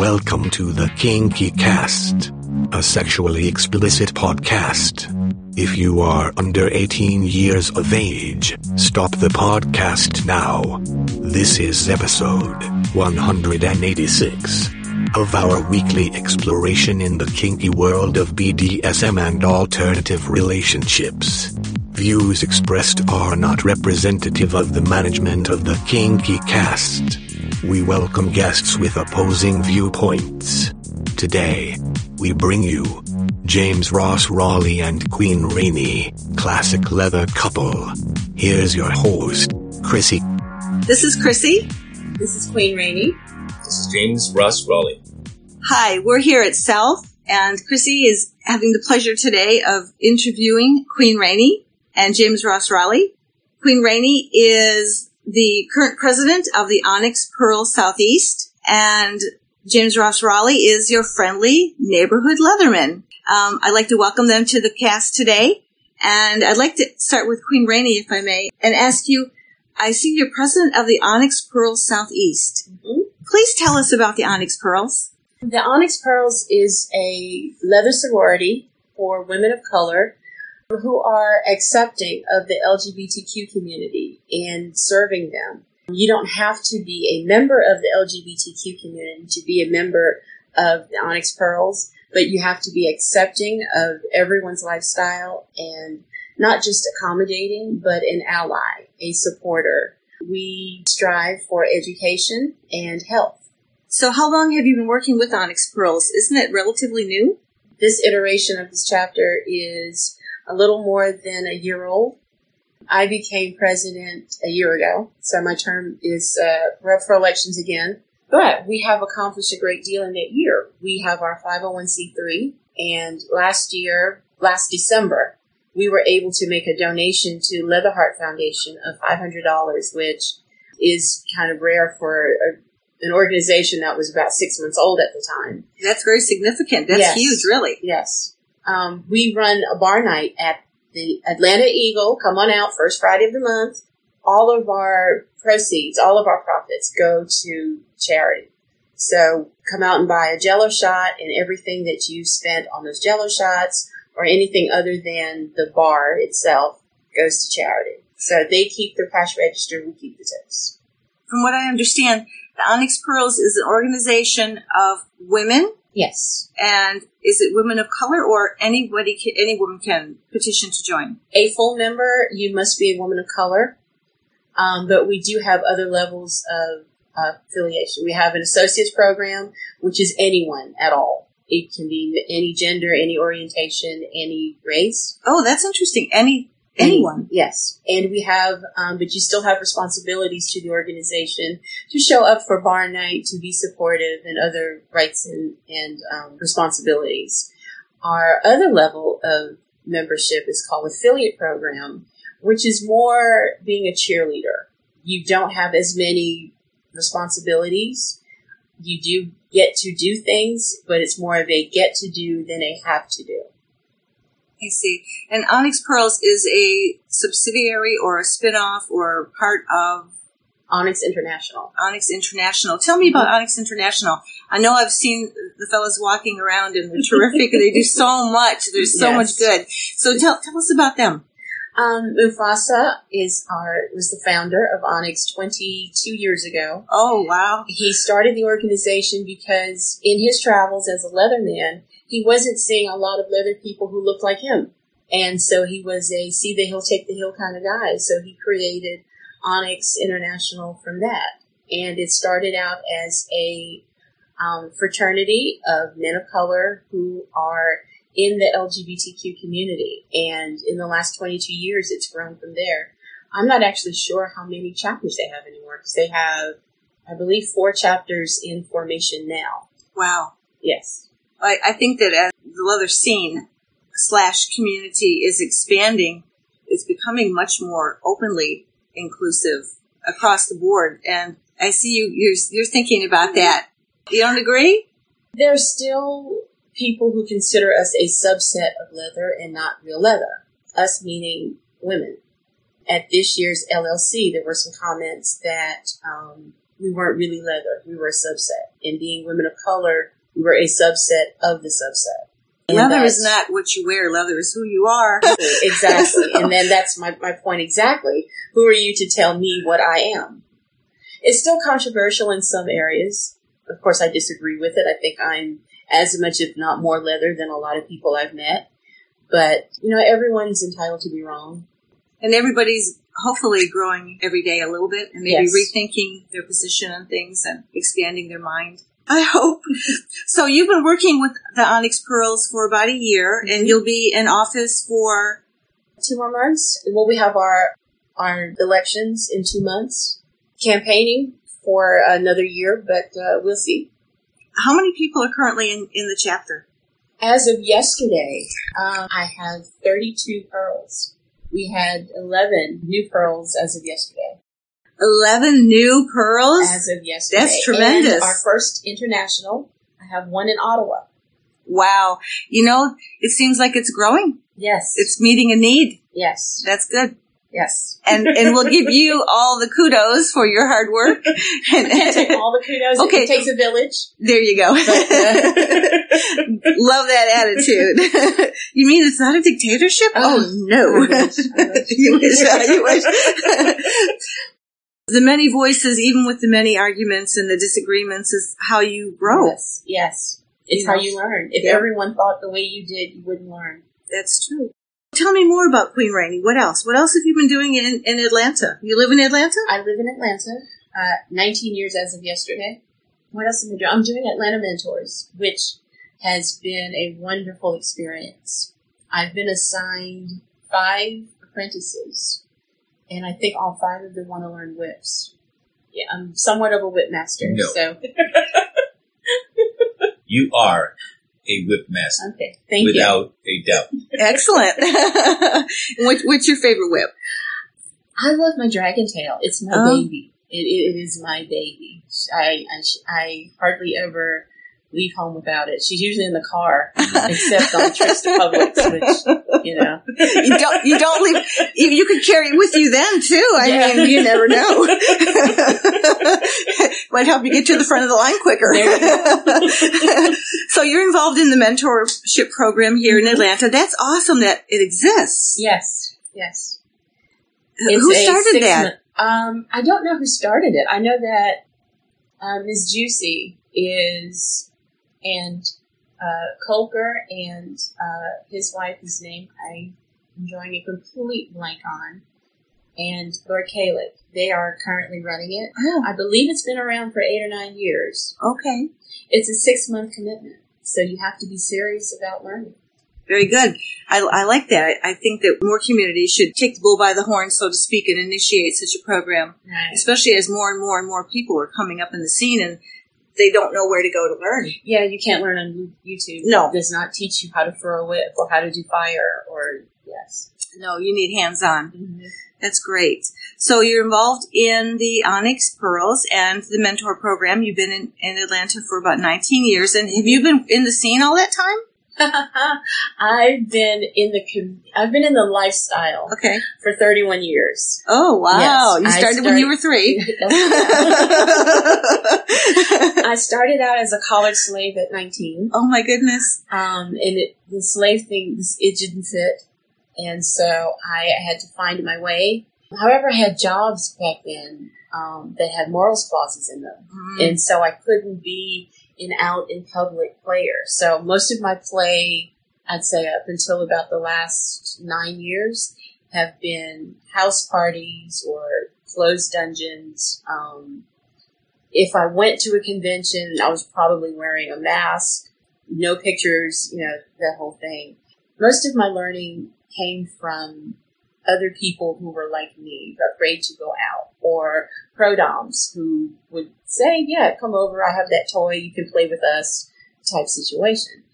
Welcome to the Kinky Cast, a sexually explicit podcast. If you are under 18 years of age, stop the podcast now. This is episode 186 of our weekly exploration in the kinky world of BDSM and alternative relationships. Views expressed are not representative of the management of the Kinky Cast. We welcome guests with opposing viewpoints. Today, we bring you James Ross Raleigh and Queen Rainey, classic leather couple. Here's your host, Chrissy. This is Chrissy. This is Queen Rainey. This is James Ross Raleigh. Hi, we're here at South, and Chrissy is having the pleasure today of interviewing Queen Rainey and James Ross Raleigh. Queen Rainey is the current president of the Onyx Pearl Southeast, and James Ross Raleigh is your friendly neighborhood Leatherman. Um, I'd like to welcome them to the cast today, and I'd like to start with Queen Rainey, if I may, and ask you. I see you're president of the Onyx Pearl Southeast. Mhm. Please tell us about the Onyx Pearls. The Onyx Pearls is a leather sorority for women of color who are accepting of the LGBTQ community and serving them. You don't have to be a member of the LGBTQ community to be a member of the Onyx Pearls, but you have to be accepting of everyone's lifestyle and not just accommodating, but an ally, a supporter. We strive for education and health. So, how long have you been working with Onyx Pearls? Isn't it relatively new? This iteration of this chapter is a little more than a year old. I became president a year ago, so my term is uh, up for elections again. But we have accomplished a great deal in that year. We have our 501c3, and last year, last December, we were able to make a donation to Leatherheart Foundation of $500, which is kind of rare for a, an organization that was about six months old at the time. That's very significant. That's Yes. huge, really. Yes. Um, we run a bar night at the Atlanta Eagle. Come on out, first Friday of the month. All of our proceeds, all of our profits go to charity. So come out and buy a jello shot and everything that you spent on those jello shots or anything other than the bar itself goes to charity. So they keep their cash register, we keep the tips. From what I understand, the Onyx Pearls is an organization of women, Yes. and is it women of color or anybody, can, any woman can petition to join? a full member, you must be a woman of color. Um, but we do have other levels of uh, affiliation. We have an associates program, which is anyone at all. It can be any gender, any orientation, any race. Oh, that's interesting. Any anyone. Yes. And we have, um, but you still have responsibilities to the organization to show up for bar night, to be supportive, and other rights and, and um, responsibilities. Our other level of membership is called affiliate program, which is more being a cheerleader. You don't have as many responsibilities. You do get to do things, but it's more of a get to do than a have to do. I see. And Onyx Pearls is a subsidiary or a spin-off or part of Onyx International. Onyx International. Tell me about Onyx International. I know I've seen the fellas walking around and they're terrific and they do so much. There's so Yes. much good. So tell, tell us about them. Um, Mufasa is our was the founder of Onyx 22 years ago. Oh, wow. He started the organization because in his travels as a leatherman, he wasn't seeing a lot of other people who looked like him. And so he was a see the hill, take the hill kind of guy. So he created Onyx International from that. And it started out as a um, fraternity of men of color who are in the LGBTQ community. And in the last 22 years, it's grown from there. I'm not actually sure how many chapters they have anymore because they have, I believe, four chapters in formation now. Wow. Yes. I, I think that as the leather scene slash community is expanding, it's becoming much more openly inclusive across the board. And I see you, you're, you're thinking about that. You don't agree? There's still people who consider us a subset of leather and not real leather. Us meaning women. At this year's LLC, there were some comments that um, we weren't really leather. We were a subset. and being women of color, we were a subset of the subset. And Leather is not what you wear. Leather is who you are. exactly. And then that's my, my point exactly. Who are you to tell me what I am? It's still controversial in some areas. Of course, I disagree with it. I think I'm as much, if not more, leather than a lot of people I've met. But, you know, everyone's entitled to be wrong. and everybody's hopefully growing every day a little bit and maybe Yes. rethinking their position on things and expanding their mind. I hope. so you've been working with the Onyx Pearls for about a year and you'll be in office for, Two more months. Well, we have our, our elections in two months. Campaigning for another year, but uh, we'll see. how many people are currently in, in the chapter? As of yesterday, um, I have 32 pearls. We had 11 new pearls as of yesterday. 11 new pearls? As of yesterday. That's tremendous. And our first international, I have one in Ottawa. wow. You know, it seems like it's growing. Yes. It's meeting a need. yes. That's good. Yes. And, and we'll give you all the kudos for your hard work. and, take all the kudos. Okay. It takes a village. There you go. But, uh, Love that attitude. you mean it's not a dictatorship? Oh, Oh, no. I wish, I wish. you wish, uh, you wish. The many voices, even with the many arguments and the disagreements, is how you grow. Yes. Yes. It's You how know. you learn. If Yeah. everyone thought the way you did, you wouldn't learn. That's true. Tell me more about Queen Rainey. What else? What else have you been doing in, in Atlanta? You live in Atlanta? I live in Atlanta. Uh, 19 years as of yesterday. What else am I doing? I'm doing Atlanta Mentors, which has been a wonderful experience. I've been assigned five apprentices, and I think all five of them want to learn whips. Yeah, I'm somewhat of a whip master, No. so You are a whip master, okay, thank you. without a doubt. Excellent. what, what's your favorite whip? I love my dragon tail. It's my Oh. baby. It, it, it is my baby. I, I I hardly ever leave home without it. She's usually in the car, except on trips to Publix, which you know. You don't, you don't leave, you, you could carry it with you then too. I Yeah. mean, you never know. Might help you get to the front of the line quicker. There so you're involved in the mentorship program here in Atlanta. That's awesome that it exists. Yes, yes. Who started that? month- um, I don't know who started it. I know that uh, Ms. Juicy is, and uh, Colker and uh, his wife, whose name I'm drawing a complete blank on, and Lord Kalick. They are currently running it. Oh, I believe it's been around for eight or nine years. okay. It's a six month commitment, so you have to be serious about learning. Very good. I, I like that. I, I think that more communities should take the bull by the horn, so to speak, and initiate such a program, Right. especially as more and more and more people are coming up in the scene and they don't know where to go to learn. Yeah, you can't learn on YouTube. No. It does not teach you how to throw a whip or how to do fire or yes. No, you need hands on. Mm-hmm. That's great. So you're involved in the Onyx Pearls and the mentor program. You've been in, in Atlanta for about 19 years. And have you been in the scene all that time? I've been in the com- I've been in the lifestyle Okay. for 31 years. Oh, wow. Yes, you I started when you were three. I started out as a collared slave at 19. oh, my goodness. Um, and it, the slave thing, it didn't fit. And so I had to find my way. However, I had jobs back then um, that had morals clauses in them. Mm. and so I couldn't be an out in public player. So most of my play, I'd say up until about the last nine years, have been house parties or closed dungeons. Um, if I went to a convention, I was probably wearing a mask, no pictures, you know, that whole thing. Most of my learning came from other people who were like me, afraid to go out, or prodoms who would say, "Yeah, come over. I have that toy. You can play with us." Type situation.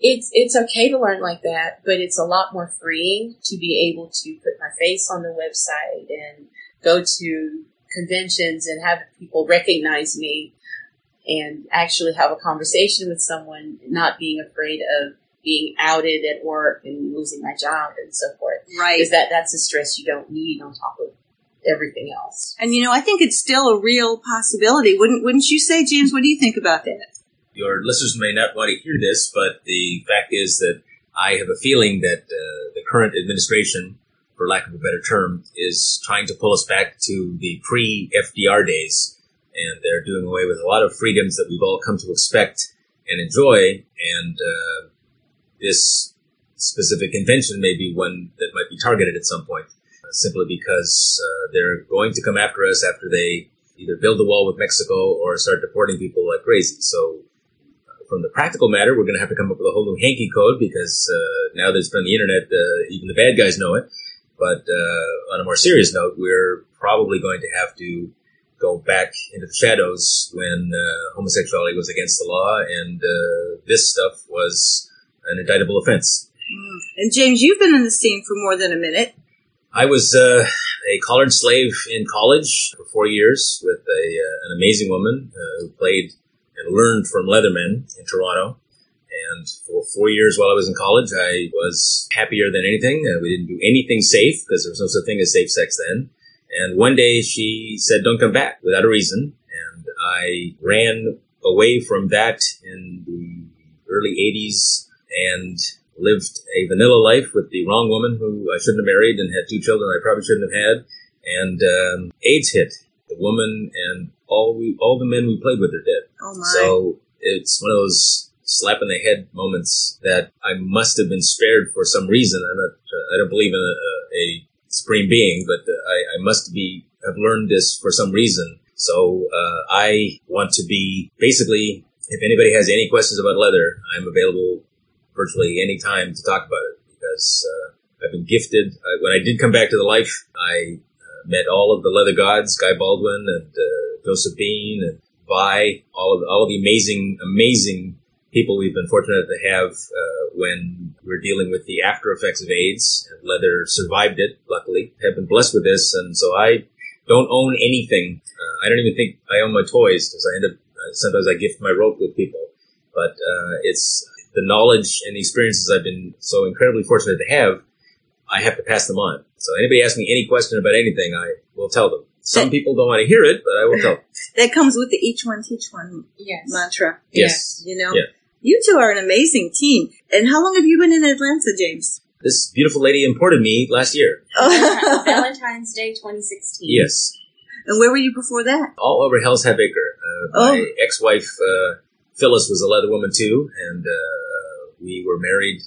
It's it's okay to learn like that, but it's a lot more freeing to be able to put my face on the website and go to conventions and have people recognize me and actually have a conversation with someone, not being afraid of being outed at work and losing my job and so forth Right. because that that's a stress you don't need on top of everything else. And you know, I think it's still a real possibility. Wouldn't wouldn't you say, James? What do you think about that? Your listeners may not want to hear this, but the fact is that I have a feeling that uh, the current administration, for lack of a better term, is trying to pull us back to the pre FDR days. And they're doing away with a lot of freedoms that we've all come to expect and enjoy. And uh, this specific invention may be one that might be targeted at some point, simply because uh, they're going to come after us after they either build a wall with Mexico or start deporting people like crazy. So from the practical matter, we're going to have to come up with a whole new hanky code because uh, now that it's been on the internet, uh, even the bad guys know it. But uh, on a more serious note, we're probably going to have to go back into the shadows when uh, homosexuality was against the law and uh, this stuff was an indictable offense. Mm. And James, you've been in the scene for more than a minute. I was uh, a collared slave in college for four years with a, an amazing woman who played and learned from Leatherman in Toronto. And for four years while I was in college, I was happier than anything. Uh, we didn't do anything safe because there was no such thing as safe sex then. And one day she said, don't come back without a reason. And I ran away from that in the early 80s and lived a vanilla life with the wrong woman who I shouldn't have married and had two children I probably shouldn't have had. And um, AIDS hit. The woman and all we all the men we played with are dead. Oh my! So it's one of those slap in the head moments that I must have been spared for some reason. I'm not. I don't believe in a, a supreme being, but I, I, must be have learned this for some reason. So uh, I want to be basically. If anybody has any questions about leather, I'm available virtually any time to talk about it because uh, I've been gifted. I, when I did come back to the life, I uh, met all of the leather gods, Guy Baldwin and uh, Joseph Bean and Vi, all of all of the amazing, amazing people we've been fortunate to have uh, when we're dealing with the after effects of AIDS. And Leather survived it, luckily. Have been blessed with this, and so I don't own anything. Uh, I don't even think I own my toys because I end up uh, sometimes I gift my rope with people. But it's the knowledge and the experiences I've been so incredibly fortunate to have. I have to pass them on. So anybody asks me any question about anything, I will tell them. Some people don't want to hear it, but I will tell. Them. that comes with the each one teach one yes. mantra. Yes. You know? Yeah. You two are an amazing team. And how long have you been in Atlanta, James? This beautiful lady imported me last year. Valentine's Day 2016. Yes. And where were you before that? All over Hell's Half Acre. Uh, Oh. My ex-wife, uh, Phyllis, was a leather woman too, and uh, we were married.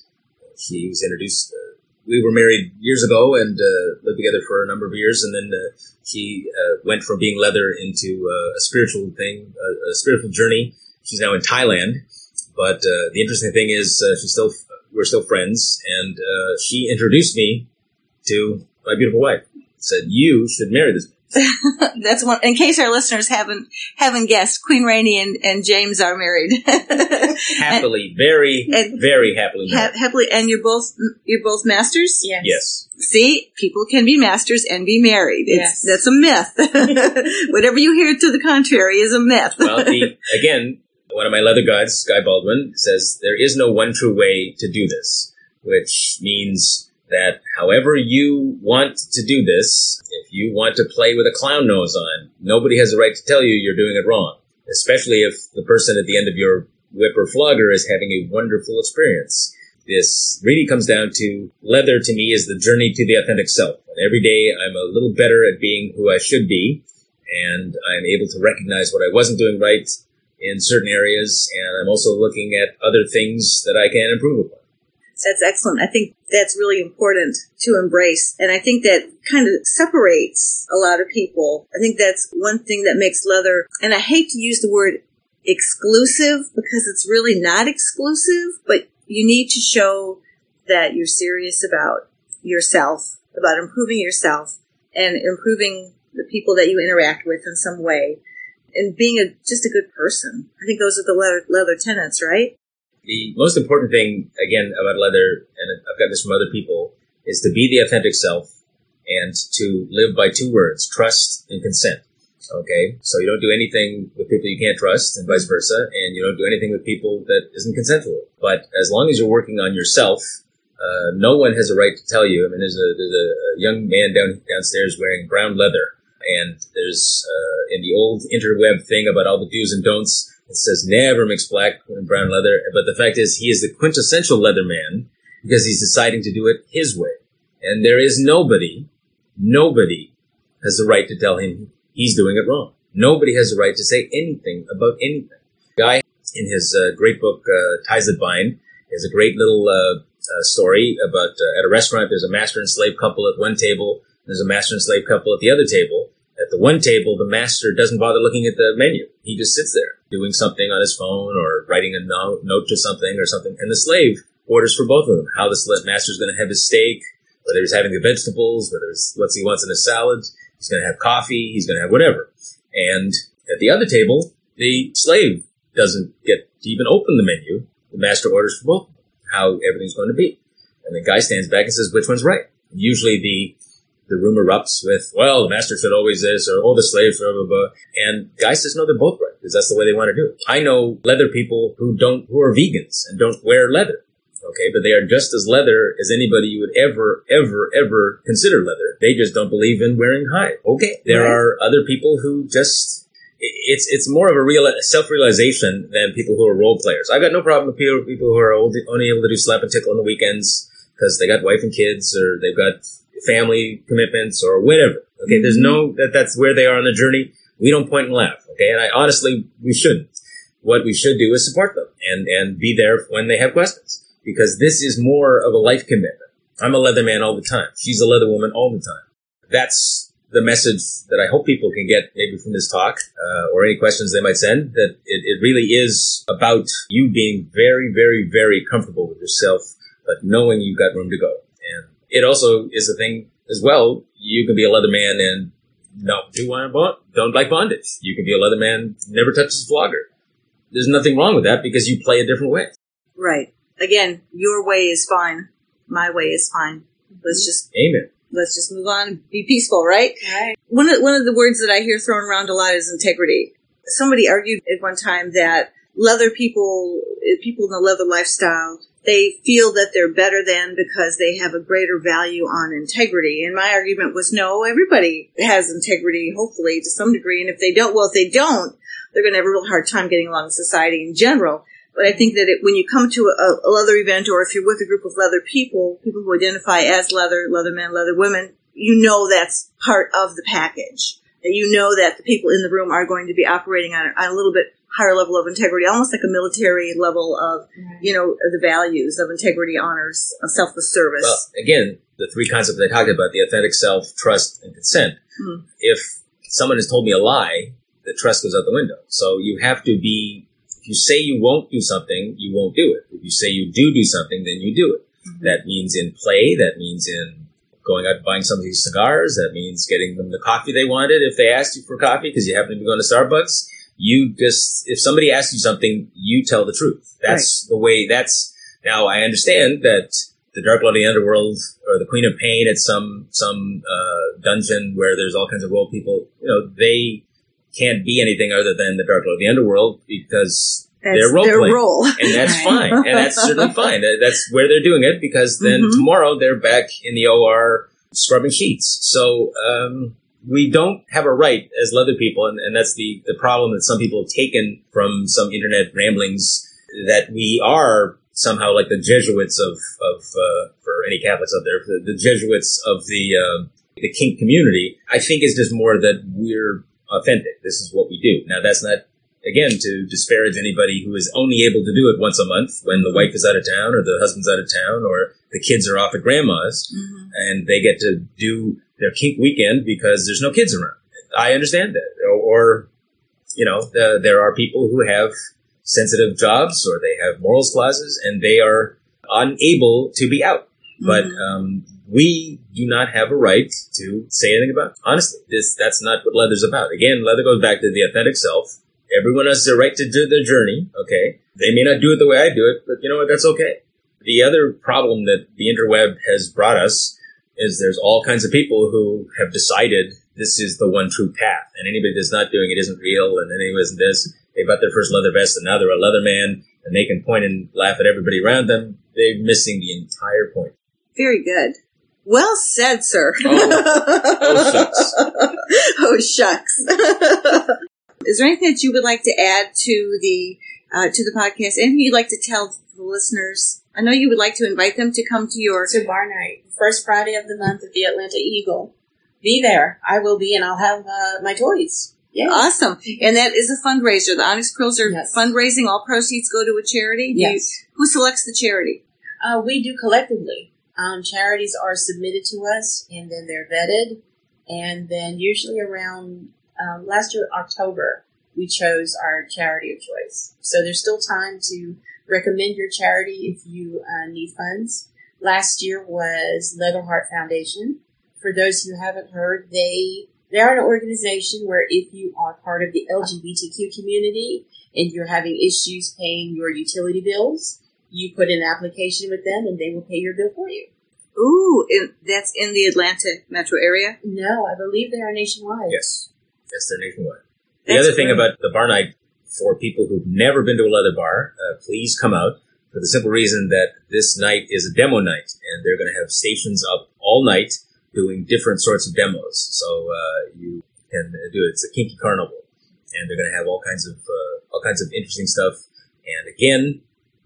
She was introduced. Uh, we were married years ago and uh, lived together for a number of years, and then uh, she uh, went from being leather into uh, a spiritual thing, a, spiritual journey. She's now in Thailand, but the interesting thing is she's still we're still friends, and she introduced me to my beautiful wife. Said you should marry this. That's one. In case our listeners haven't haven't guessed, Queen Rainey and, and James are married. Happily, very, and- very happily Ha- happily, and you're both you're both masters. Yes. Yes. See, people can be masters and be married. It's, Yes. That's a myth. Whatever you hear to the contrary is a myth. Well, the, again, one of my leather gods, Guy Baldwin, says there is no one true way to do this, which means that however you want to do this, if you want to play with a clown nose on, nobody has a right to tell you you're doing it wrong, especially if the person at the end of your whip or flogger is having a wonderful experience. This really comes down to leather to me is the journey to the authentic self. Every day I'm a little better at being who I should be, and I'm able to recognize what I wasn't doing right in certain areas, and I'm also looking at other things that I can improve upon. That's excellent. I think that's really important to embrace. And I think that kind of separates a lot of people. I think that's one thing that makes leather, and I hate to use the word exclusive because it's really not exclusive, but you need to show that you're serious about yourself, about improving yourself and improving the people that you interact with in some way and being a, just a good person. I think those are the leather, leather tenets, right? The most important thing, again, about leather, and I've got this from other people, is to be the authentic self and to live by two words, trust and consent. Okay? So you don't do anything with people you can't trust and vice versa, and you don't do anything with people that isn't consensual. But as long as you're working on yourself Uh, no one has a right to tell you. I mean, there's a there's a, young man down downstairs wearing brown leather, and there's uh, in the old interweb thing about all the do's and don'ts. It says never mix black and brown leather, but the fact is he is the quintessential leather man because he's deciding to do it his way, and there is nobody, nobody has the right to tell him he's doing it wrong. Nobody has the right to say anything about anything. Guy in his uh, great book uh, Ties That Bind is a great little uh, uh, story about uh, at a restaurant. There's a master and slave couple at one table. There's a master and slave couple at the other table. At the one table, the master doesn't bother looking at the menu. He just sits there doing something on his phone or writing a no- note to something or something. And the slave orders for both of them. How the master's going to have his steak, whether he's having the vegetables, whether it's what he wants in his salad. He's going to have coffee. He's going to have whatever. And at the other table, the slave doesn't get to even open the menu. The master orders for both how everything's going to be. And the guy stands back and says, which one's right? Usually the the room erupts with, well, the master said always this, or oh, the slaves, blah, blah, blah. And guy says, no, they're both right, because that's the way they want to do it. I know leather people who don't, who are vegans and don't wear leather. Okay, but they are just as leather as anybody you would ever, ever, ever consider leather. They just don't believe in wearing hide. Okay, there Right. are other people who just it's it's more of a real self realization than people who are role players. I've got no problem with people people who are only only able to do slap and tickle on the weekends because they got wife and kids or they've got family commitments or whatever. Okay, there's no that that's where they are on the journey. We don't point and laugh. Okay, and I honestly we shouldn't. What we should do is support them and and be there when they have questions because this is more of a life commitment. I'm a leather man all the time. She's a leather woman all the time. That's the message that I hope people can get maybe from this talk uh, or any questions they might send that it, it really is about you being very, very, very comfortable with yourself, but knowing you've got room to go. And it also is a thing as well. You can be a leather man and not do want bond, don't like bondage. You can be a leather man, never touches a flogger. There's nothing wrong with that because you play a different way. Right. Again, your way is fine. My way is fine. Let's just Amen. let's just move on and be peaceful, right? Right. One of one of the words that I hear thrown around a lot is integrity. Somebody argued at one time that leather people, people in the leather lifestyle, they feel that they're better than because they have a greater value on integrity. And my argument was no, everybody has integrity, hopefully to some degree. And if they don't, well, if they don't, they're going to have a real hard time getting along in society in general. But I think that it, when you come to a, a leather event or if you're with a group of leather people, people who identify as leather, leather men, leather women, you know that's part of the package. That you know that the people in the room are going to be operating on, a- on a little bit higher level of integrity, almost like a military level of, you know, the values of integrity, honors, selfless service. Well, again, the three concepts I talked about, the authentic self, trust, and consent. Hmm. If someone has told me a lie, the trust goes out the window. So you have to be, if you say you won't do something, you won't do it. If you say you do do something, then you do it. That means in play, that means in going out and buying somebody cigars, that means getting them the coffee they wanted if they asked you for coffee because you happen to be going to Starbucks. You just, if somebody asks you something, you tell the truth. That's the way, that's, now I understand that the Dark Lord of the Underworld or the Queen of Pain at some some uh, dungeon where there's all kinds of role people. You know, they can't be anything other than the Dark Lord of the Underworld because that's they're role their role. and that's fine, and that's certainly fine. That's where they're doing it because then Mhm. tomorrow they're back in the OR scrubbing sheets. So um, we don't have a right as leather people, and, and that's the the problem that some people have taken from some internet ramblings that we are somehow like the Jesuits of of uh, for any Catholics out there, the, the Jesuits of the uh, the kink community. I think is just more that we're authentic. This is what we do. Now that's not again to disparage anybody who is only able to do it once a month when the wife is out of town or the husband's out of town or the kids are off at grandma's Mhm. and they get to do their kink weekend because there's no kids around. I understand that. Or, or you know, the, there are people who have sensitive jobs or they have morals clauses and they are unable to be out. But Mhm. um, we do not have a right to say anything about. It. Honestly, this that's not what leather's about. Again, leather goes back to the authentic self. Everyone has the right to do their journey. Okay, they may not do it the way I do it, but you know what? That's okay. The other problem that the interweb has brought us is there's all kinds of people who have decided this is the one true path, and anybody that's not doing it isn't real, and anybody isn't this. They bought their first leather vest, and now they're a leather man, and they can point and laugh at everybody around them. they're missing the entire point. Very good. Well said, sir. Oh, oh shucks. oh shucks. Is there anything that you would like to add to the uh, to the podcast? Anything you'd like to tell the listeners? I know you would like to invite them to come to your to bar night, first Friday of the month at the Atlanta Eagle. Be there. I will be, and I'll have uh, my toys. Yeah. Awesome. And that is a fundraiser. The Onyx Pearls are Yes. fundraising. All proceeds go to a charity. Do you- Yes. who selects the charity? Uh, we do collectively. Um, charities are submitted to us, and then they're vetted, and then usually around um, last year October we chose our charity of choice. So there's still time to recommend your charity if you uh, need funds. Last year was Leatherheart Foundation. For those who haven't heard, they they are an organization where if you are part of the LGBTQ community and you're having issues paying your utility bills, you put an application with them and they will pay your bill for you. Ooh, in, that's in the Atlanta metro area. No, I believe they are nationwide. Yes. Yes, they're nationwide. The That's other thing about the bar night for people who've never been to a leather bar, uh, please come out for the simple reason that this night is a demo night and they're going to have stations up all night doing different sorts of demos. So uh, you can do it. It's a kinky carnival, and they're going to have all kinds of uh, all kinds of interesting stuff. And again,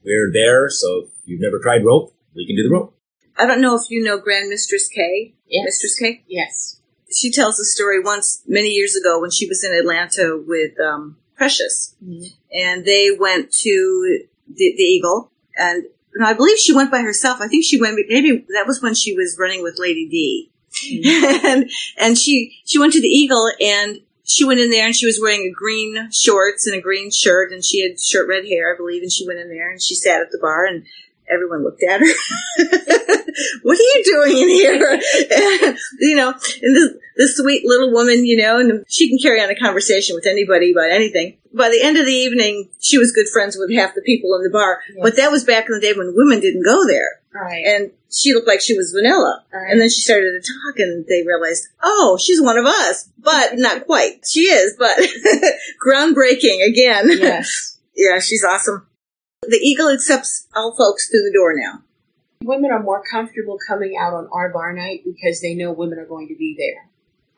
we're there, so if you've never tried rope, we can do the rope. I don't know if you know Grand Mistress K. Yes. Mistress K. Yes. She tells a story once many years ago when she was in Atlanta with um, Precious, mm-hmm. and they went to the, the Eagle, and, and I believe she went by herself. I think she went maybe that was when she was running with Lady D, mm-hmm. and and she she went to the Eagle and. She went in there and she was wearing a green shorts and a green shirt and she had short red hair, I believe, and she went in there and she sat at the bar and everyone looked at her. what are you doing in here? And, you know, and this, this sweet little woman, you know, and she can carry on a conversation with anybody about anything. By the end of the evening, she was good friends with half the people in the bar. Yeah. But that was back in the day when women didn't go there. Right. And she looked like she was vanilla. Right. And then she started to talk and they realized, oh, she's one of us. But not quite. She is, but groundbreaking again. yes. yeah, she's awesome. The Eagle accepts all folks through the door now. Women are more comfortable coming out on our bar night because they know women are going to be there.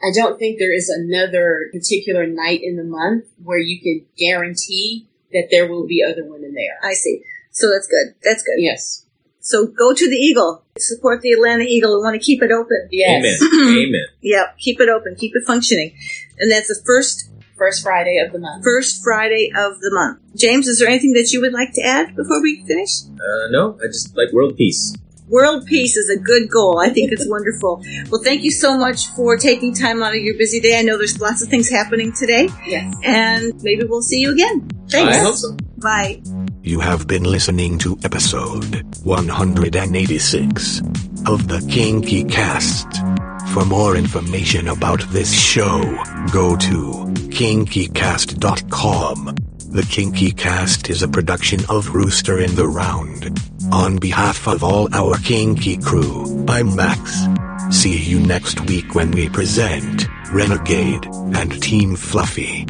I don't think there is another particular night in the month where you can guarantee that there will be other women there. I see. So that's good. That's good. Yes. So go to the Eagle. Support the Atlanta Eagle. We want to keep it open. Yes. Amen. Amen. Yep. Keep it open. Keep it functioning. And that's the first, First Friday of the month. first Friday of the month. James, is there anything that you would like to add before we finish? Uh, no, I just like world peace. World peace is a good goal. I think it's wonderful. Well, thank you so much for taking time out of your busy day. I know there's lots of things happening today, Yes. and maybe we'll see you again. Thanks. I hope so. Bye. You have been listening to episode 186 of the Kinky Cast. For more information about this show, go to kinkycast.com. The Kinky Cast is a production of Rooster in the Round. On behalf of all our Kinky crew, I'm Max. See you next week when we present Renegade and Team Fluffy.